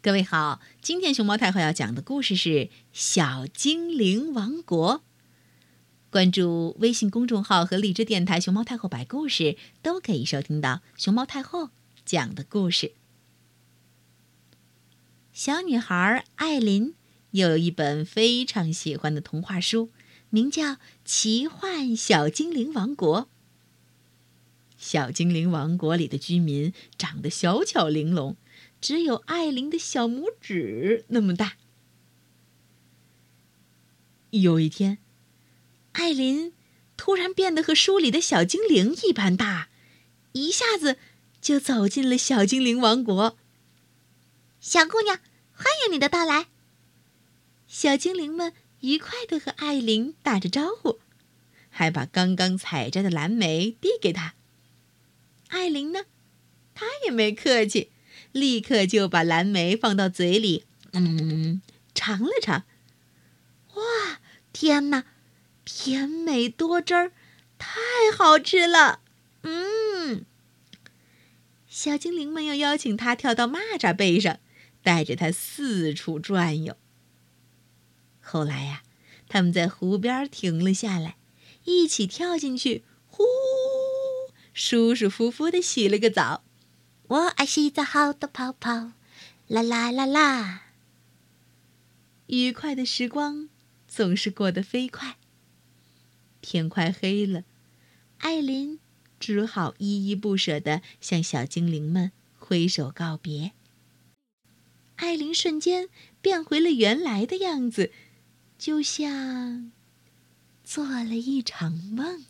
各位好，今天熊猫太后要讲的故事是《小精灵王国》。关注微信公众号和荔枝电台“熊猫太后摆故事”，都可以收听到熊猫太后讲的故事。小女孩艾琳有一本非常喜欢的童话书，名叫《奇幻小精灵王国》。小精灵王国里的居民长得小巧玲珑。只有艾琳的小拇指那么大。有一天，艾琳突然变得和书里的小精灵一般大，一下子就走进了小精灵王国。小姑娘，欢迎你的到来！小精灵们愉快地和艾琳打着招呼，还把刚刚采摘的蓝莓递给她。艾琳呢，她也没客气。立刻就把蓝莓放到嘴里，嗯，尝了尝。哇，天哪，甜美多汁儿，太好吃了！嗯，小精灵们又邀请他跳到蚂蚱背上，带着他四处转悠。后来呀，他们在湖边停了下来，一起跳进去，呼，舒舒服服的洗了个澡。我爱洗澡好多泡泡，啦啦啦啦！愉快的时光总是过得飞快。天快黑了，艾琳只好依依不舍地向小精灵们挥手告别。艾琳瞬间变回了原来的样子，就像做了一场梦。